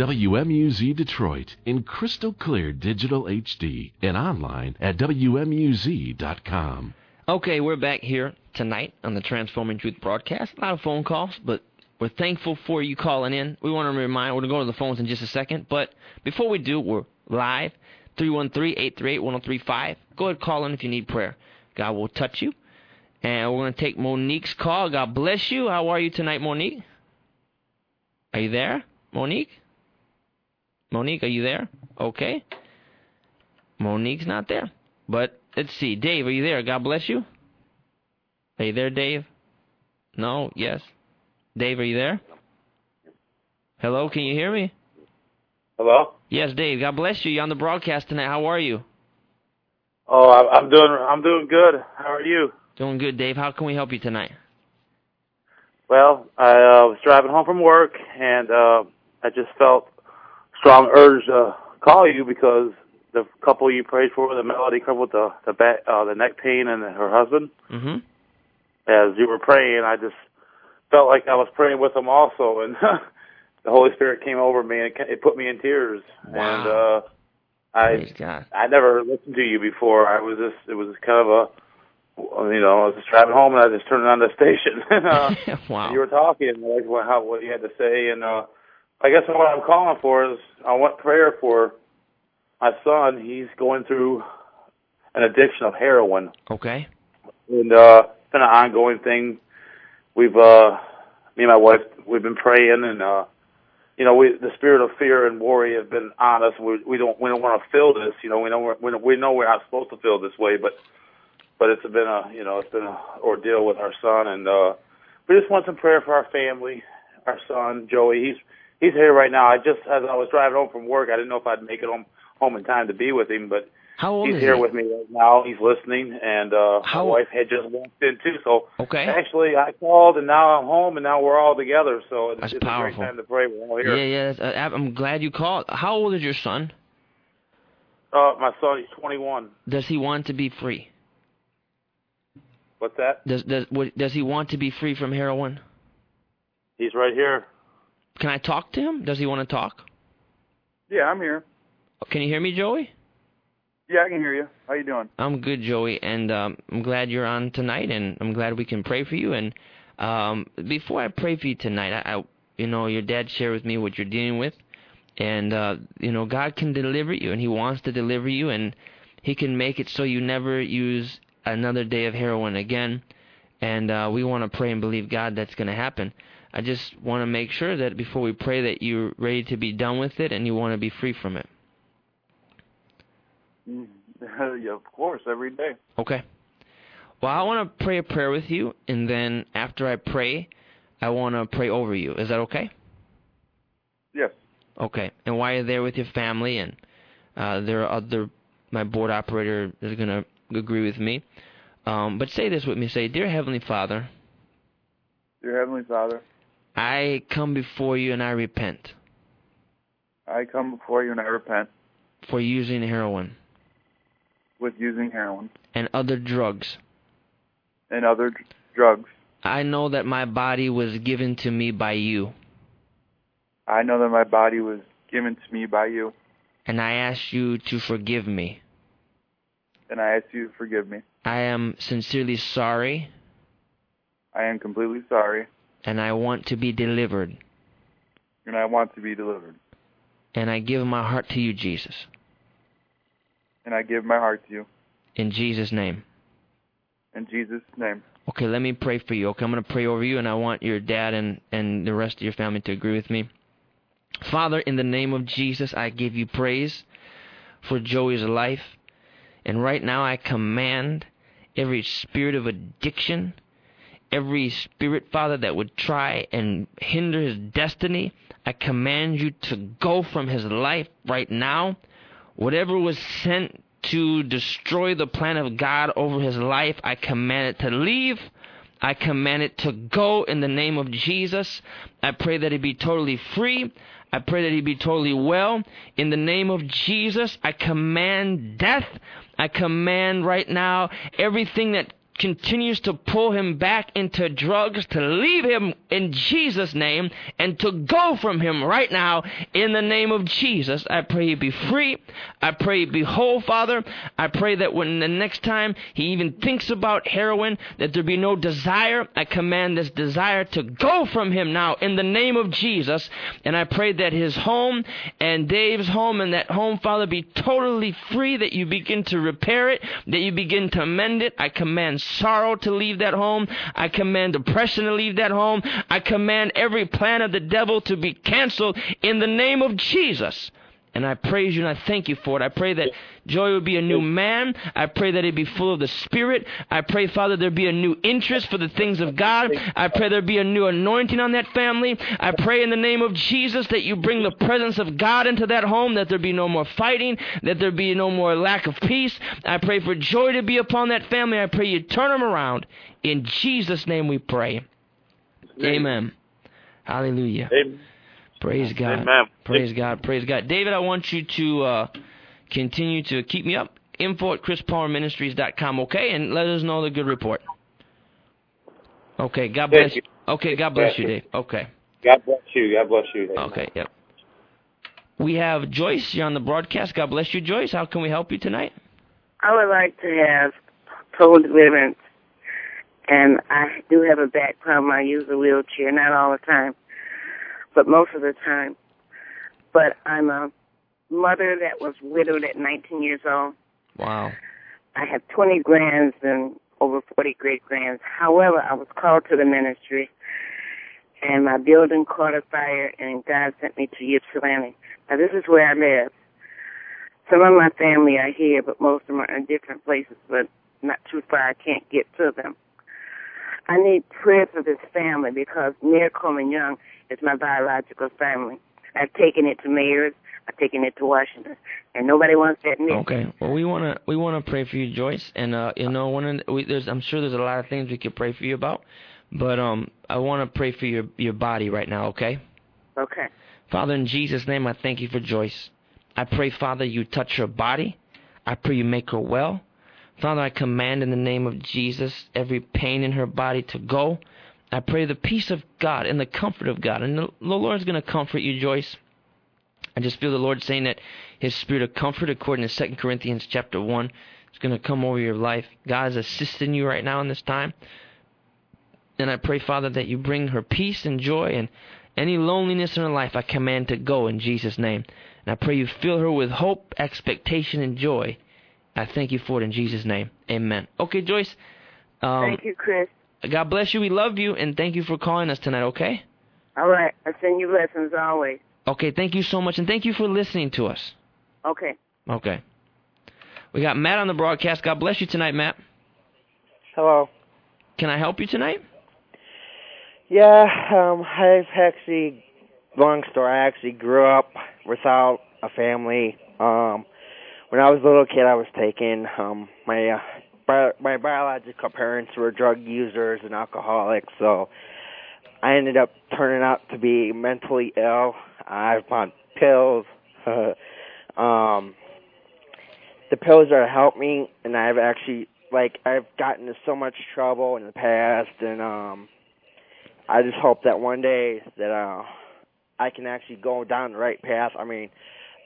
WMUZ Detroit in crystal clear digital HD and online at WMUZ.com.
Okay, we're back here tonight on the Transforming Truth broadcast. A lot of phone calls, but we're thankful for you calling in. We want to remind, we're going to go to the phones in just a second, but before we do, we're live, 313-838-1035. Go ahead, call in if you need prayer. God will touch you. And we're going to take Monique's call. God bless you. How are you tonight, Monique? Are you there, Monique? Monique, are you there? Okay. Monique's not there. But let's see. Dave, are you there? God bless you. Are you there, Dave? No? Yes? Dave, are you there? Hello, can you hear me?
Hello?
Yes, Dave. God bless you. You're on the broadcast tonight. How are you?
Oh, I'm doing I'm doing good. How are you?
Doing good, Dave. How can we help you tonight?
Well, I uh, was driving home from work and uh I just felt strong urge to call you because the couple you prayed for, the melody couple with the the back, uh, the neck pain and her husband,
Mm-hmm.
as you were praying, I just felt like I was praying with them also, and the Holy Spirit came over me and it, it put me in tears. And uh I
Praise God.
I never listened to you before. I was just it was kind of a you know I was just driving home and I just turned on the station. and, uh,
wow.
You were talking like what how what you had to say and uh I guess what I'm calling for is I want prayer for my son. He's going through an addiction of heroin
Okay.
and uh it's been an ongoing thing. We've uh me and my wife we've been praying and uh you know, we the spirit of fear and worry have been on us. We we don't we don't want to feel this. You know, we know we're, we know we know we're not supposed to feel this way, but but it's been a you know it's been a ordeal with our son, and uh we just want some prayer for our family, our son Joey. He's he's here right now. I just as I was driving home from work, I didn't know if I'd make it home home in time to be with him, but
How old
he's
is
here
he?
with me right now. He's listening, and uh
How-
my wife had just walked in too. So
Okay.
actually, I called, and now I'm home, and now we're all together. So it's,
That's
it's a
powerful.
great time to pray. We're all here.
Yeah, yeah. uh, I'm glad you called. How old is your son?
Uh, my son, he's 21.
Does he want to be free?
What's that?
Does does what, does he want to be free from heroin?
He's right here.
Can I talk to him? Does he want to talk?
Yeah, I'm here.
Can you hear me, Joey?
Yeah, I can hear you. How you doing?
I'm good, Joey, and um, I'm glad you're on tonight, and I'm glad we can pray for you. And um, before I pray for you tonight, I, I, you know, your dad shared with me what you're dealing with, and uh, you know, God can deliver you, and He wants to deliver you, and He can make it so you never use another day of heroin again. And uh, we want to pray and believe God that's going to happen. I just want to make sure that before we pray that you're ready to be done with it and you want to be free from it.
yeah, of course, every day.
Okay. Well, I want to pray a prayer with you, and then after I pray, I want to pray over you. Is that okay?
Yes.
Okay. And while you're there with your family, and uh, there are other, my board operator is going to agree with me. Um, but say this with me. Say, Dear Heavenly Father,
Dear Heavenly Father,
I come before you and I repent
I come before you and I repent
for using heroin
with using heroin
and other drugs.
and other dr- drugs.
I know that my body was given to me by you,
I know that my body was given to me by you,
and I ask you to forgive me.
and I ask you to forgive me.
I am sincerely sorry,
I am completely sorry,
and I want to be delivered.
and I want to be delivered.
And I give my heart to you, Jesus.
And I give my heart to you.
In Jesus' name.
In Jesus' name.
Okay, let me pray for you. Okay, I'm going to pray over you, and I want your dad and, and the rest of your family to agree with me. Father, in the name of Jesus, I give you praise for Joey's life. And right now, I command every spirit of addiction, every spirit, Father, that would try and hinder his destiny, I command you to go from his life right now. Whatever was sent to destroy the plan of God over his life, I command it to leave. I command it to go in the name of Jesus. I pray that he be totally free. I pray that he be totally well. In the name of Jesus, I command death. I command right now everything that continues to pull him back into drugs, to leave him in Jesus' name, and to go from him right now in the name of Jesus. I pray he be free. I pray he be whole, Father. I pray that when the next time he even thinks about heroin, that there be no desire. I command this desire to go from him now in the name of Jesus. And I pray that his home and Dave's home and that home, Father, be totally free, that you begin to repair it, that you begin to mend it. I command sorrow to leave that home. I command depression to leave that home. I command every plan of the devil to be canceled in the name of Jesus. And I praise you and I thank you for it. I pray that Joey would be a new man. I pray that he'd be full of the Spirit. I pray, Father, there be a new interest for the things of God. I pray there be a new anointing on that family. I pray in the name of Jesus that you bring the presence of God into that home, that there be no more fighting, that there be no more lack of peace. I pray for joy to be upon that family. I pray you turn them around. In Jesus' name we pray. Amen. Hallelujah.
Amen.
Praise God.
Amen.
Praise God. Praise God. David, I want you to uh, continue to keep me up. Info at chrispalmerministries.com, okay? And let us know the good report. Okay, God bless you. Okay, God bless you, Dave. Okay.
God bless you. God bless you. Dave.
Okay, yep. We have Joyce. You're on the broadcast. God bless you, Joyce. How can we help you tonight?
I would like to have total deliverance, and I do have a back problem. I use a wheelchair, not all the time, but most of the time. But I'm a mother that was widowed at 19 years old.
Wow.
I have 20 grands and over 40 great grands. However, I was called to the ministry, and my building caught a fire, and God sent me to Ypsilanti. Now, this is where I live. Some of my family are here, but most of them are in different places, but not too far. I can't get to them. I need prayer for this family because near Coleman Young is my biological family. I've taken it to mayors. I've taken it to Washington, and nobody wants to admit.
Okay. Well, we want to we want to pray for you, Joyce, and uh, you know, one of the, we, there's I'm sure there's a lot of things we could pray for you about, but um, I want to pray for your your body right now. Okay.
Okay.
Father, in Jesus' name, I thank you for Joyce. I pray, Father, you touch her body. I pray you make her well. Father, I command in the name of Jesus every pain in her body to go. I pray the peace of God and the comfort of God. And the, Lord's going to comfort you, Joyce. I just feel the Lord saying that His Spirit of comfort, according to 2 Corinthians chapter 1, is going to come over your life. God is assisting you right now in this time. And I pray, Father, that you bring her peace and joy and any loneliness in her life, I command to go in Jesus' name. And I pray you fill her with hope, expectation, and joy. I thank you for it in Jesus' name. Amen. Okay, Joyce. Um,
Thank you, Chris.
God bless you. We love you, and thank you for calling us tonight, okay?
All right. I send you lessons always.
Okay, thank you so much, and thank you for listening to us.
Okay.
Okay. We got Matt on the broadcast. God bless you tonight, Matt.
Hello.
Can I help you tonight?
Yeah, um, I've actually, long story, I actually grew up without a family. Um, when I was a little kid, I was taken. Um, my uh, bi- my biological parents were drug users and alcoholics, so I ended up turning out to be mentally ill. I've on pills. um, the pills are helped me, and I've actually like I've gotten into so much trouble in the past, and um, I just hope that one day that uh, I can actually go down the right path. I mean,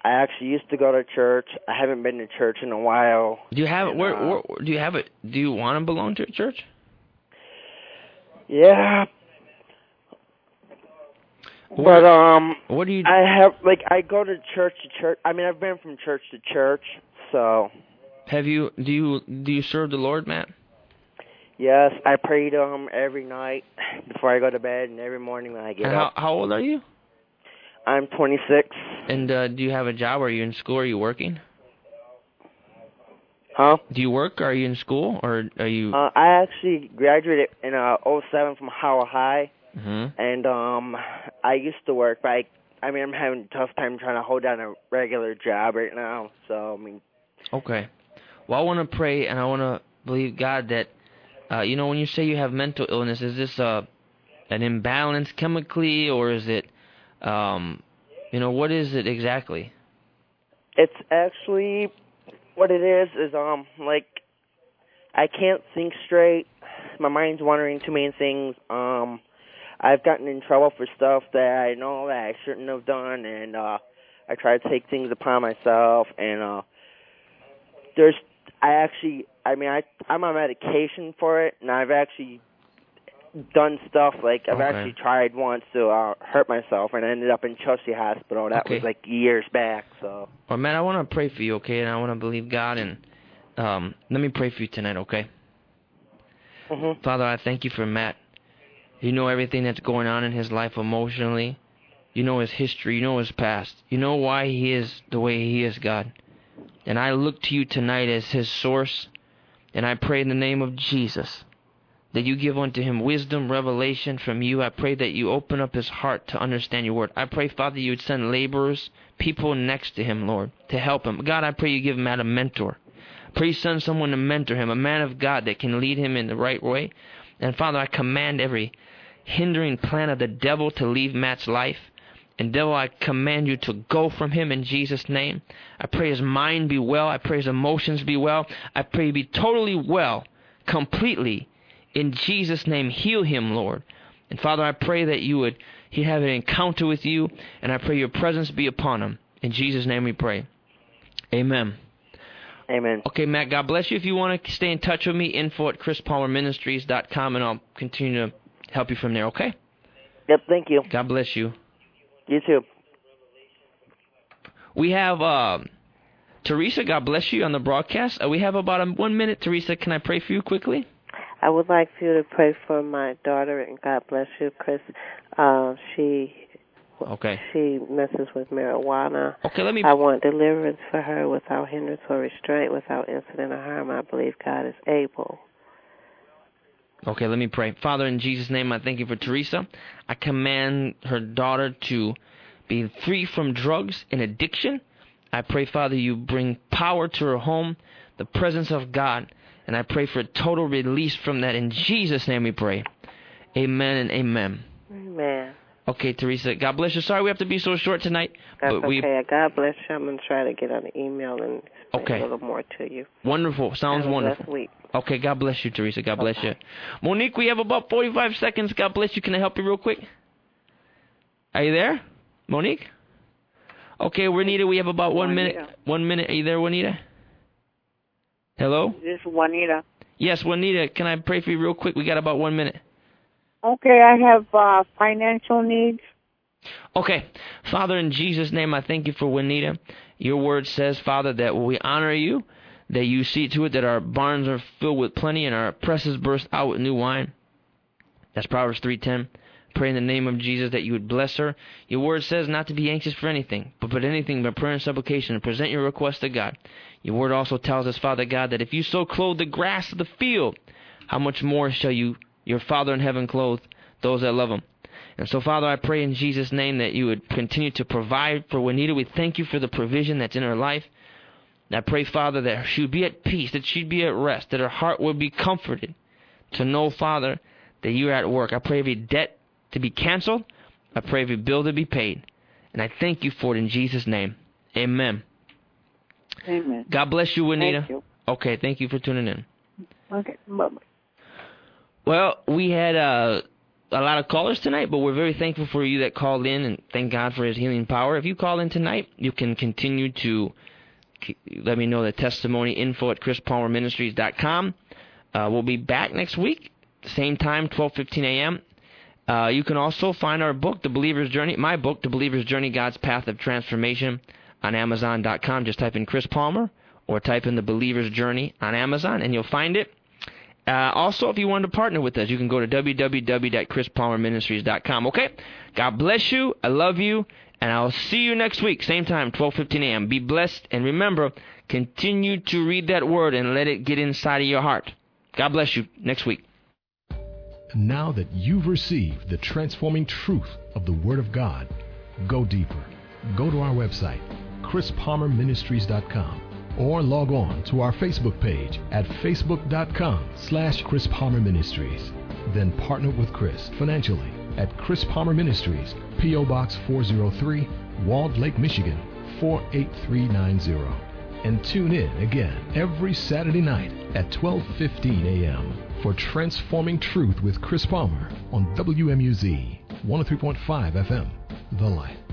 I actually used to go to church. I haven't been to church in a while.
Do you have?
And,
Where,
uh,
where? Do you have it? Do you want to belong to a church?
Yeah. But um,
what do you?
I have like I go to church to church. I mean, I've been from church to church, so
Have you? Do you? Do you serve the Lord, Matt?
yes, I pray to him every night before I go to bed and every morning when I get
And how,
up.
how old are you?
I'm 26.
And uh, do you have a job? Are you in school? Are you working?
Huh?
Do you work? Are you in school? Or are you?
Uh, I actually graduated in uh '07 from Howard High,
hmm
and um, I used to work, but I, I mean, I'm having a tough time trying to hold down a regular job right now. So I mean,
Okay. Well, I want to pray and I want to believe God that, uh, you know, when you say you have mental illness, is this uh, an imbalance chemically or is it, um, you know, what is it exactly?
it's actually what it is is um like I can't think straight. My mind's wandering too many things. Um, I've gotten in trouble for stuff that I know that I shouldn't have done, and uh, I try to take things upon myself. And uh, there's, I actually, I mean, I I'm on medication for it, and I've actually done stuff like I've
Okay.
actually tried once to uh, hurt myself, and I ended up in Chelsea Hospital. That
Okay.
was like years back. So
Well, man, I want to pray for you, okay? And I want to believe God, and um, let me pray for you tonight, okay?
Mhm.
Father, I thank you for Matt. You know everything that's going on in his life emotionally. You know his history. You know his past. You know why he is the way he is, God. And I look to you tonight as his source, and I pray in the name of Jesus that you give unto him wisdom, revelation from you. I pray that you open up his heart to understand your word. I pray, Father, you would send laborers, people next to him, Lord, to help him. God, I pray you give Matt a mentor. Pray send someone to mentor him, a man of God that can lead him in the right way. And Father, I command every hindering plan of the devil to leave Matt's life. And devil, I command you to go from him in Jesus' name. I pray his mind be well. I pray his emotions be well. I pray he be totally well, completely. In Jesus' name, heal him, Lord. And Father, I pray that you would he have an encounter with you, and I pray your presence be upon him. In Jesus' name we pray. Amen.
Amen.
Okay, Matt, God bless you. If you want to stay in touch with me, info at chrispalmerministries.com, and I'll continue to help you from there, okay?
Yep, thank you.
God bless you.
You too.
We have uh, Teresa, God bless you, on the broadcast. Uh, we have about a, one minute. Teresa, can I pray for you quickly?
I would like for you to pray for my daughter, and God bless you, Chris. Uh, she
Okay.
she messes with marijuana.
Okay, let me.
I want deliverance for her without hindrance or restraint, without incident or harm. I believe God is able.
Okay, let me pray. Father, in Jesus' name, I thank you for Teresa. I command her daughter to be free from drugs and addiction. I pray, Father, you bring power to her home, the presence of God, and I pray for total release from that. In Jesus' name we pray. Amen and amen.
Amen.
Okay, Teresa, God bless you. Sorry we have to be so short tonight,
That's
but we
okay. God bless you. I'm gonna try to get on the email and
Okay.
a little more to you.
wonderful. Sounds wonderful.
week.
Okay, God bless you, Teresa. God bless you. Monique, we have about 45 seconds. God bless you. Can I help you real quick? Are you there? Monique? Okay, Juanita, we have about one minute. One minute. Are you there, Juanita? Hello?
This is Juanita.
Yes, Juanita, can I pray for you real quick? We got about one minute.
Okay, I have uh, financial needs.
Okay. Father, in Jesus' name, I thank you for Juanita. Your word says, Father, that we honor you, that you see to it that our barns are filled with plenty and our presses burst out with new wine. That's Proverbs 3.10. Pray in the name of Jesus that you would bless her. Your word says not to be anxious for anything, but put anything by prayer and supplication and present your request to God. Your word also tells us, Father God, that if you so clothe the grass of the field, how much more shall you, your Father in heaven, clothe those that love him? And so, Father, I pray in Jesus' name that you would continue to provide for Juanita. We thank you for the provision that's in her life. And I pray, Father, that she would be at peace, that she'd be at rest, that her heart would be comforted to know, Father, that you're at work. I pray every debt to be canceled. I pray every bill to be paid. And I thank you for it in Jesus' name. Amen.
Amen.
God bless you, Juanita.
Thank you.
Okay, thank you for tuning in.
Okay, bye bye.
Well, we had uh, a lot of callers tonight, but we're very thankful for you that called in, and thank God for His healing power. If you call in tonight, you can continue to let me know the testimony info at chrispalmerministries.com. Uh, we'll be back next week, same time, 12:15 a.m. Uh, you can also find our book, The Believer's Journey, my book, The Believer's Journey: God's Path of Transformation, on Amazon.com. Just type in Chris Palmer or type in The Believer's Journey on Amazon, and you'll find it. Uh, also, if you want to partner with us, you can go to www.chrispalmerministries.com. Okay? God bless you. I love you. And I'll see you next week, same time, 12:15 a.m. Be blessed, and remember, continue to read that word and let it get inside of your heart. God bless you. Next week.
Now that you've received the transforming truth of the Word of God, go deeper. Go to our website, chrispalmerministries.com, or log on to our Facebook page at facebook.com slash Chris Palmer Ministries. Then partner with Chris financially at Chris Palmer Ministries, P.O. Box 403, Walled Lake, Michigan 48390. And tune in again every Saturday night at 12:15 a.m. for Transforming Truth with Chris Palmer on WMUZ 103.5 FM. The Light.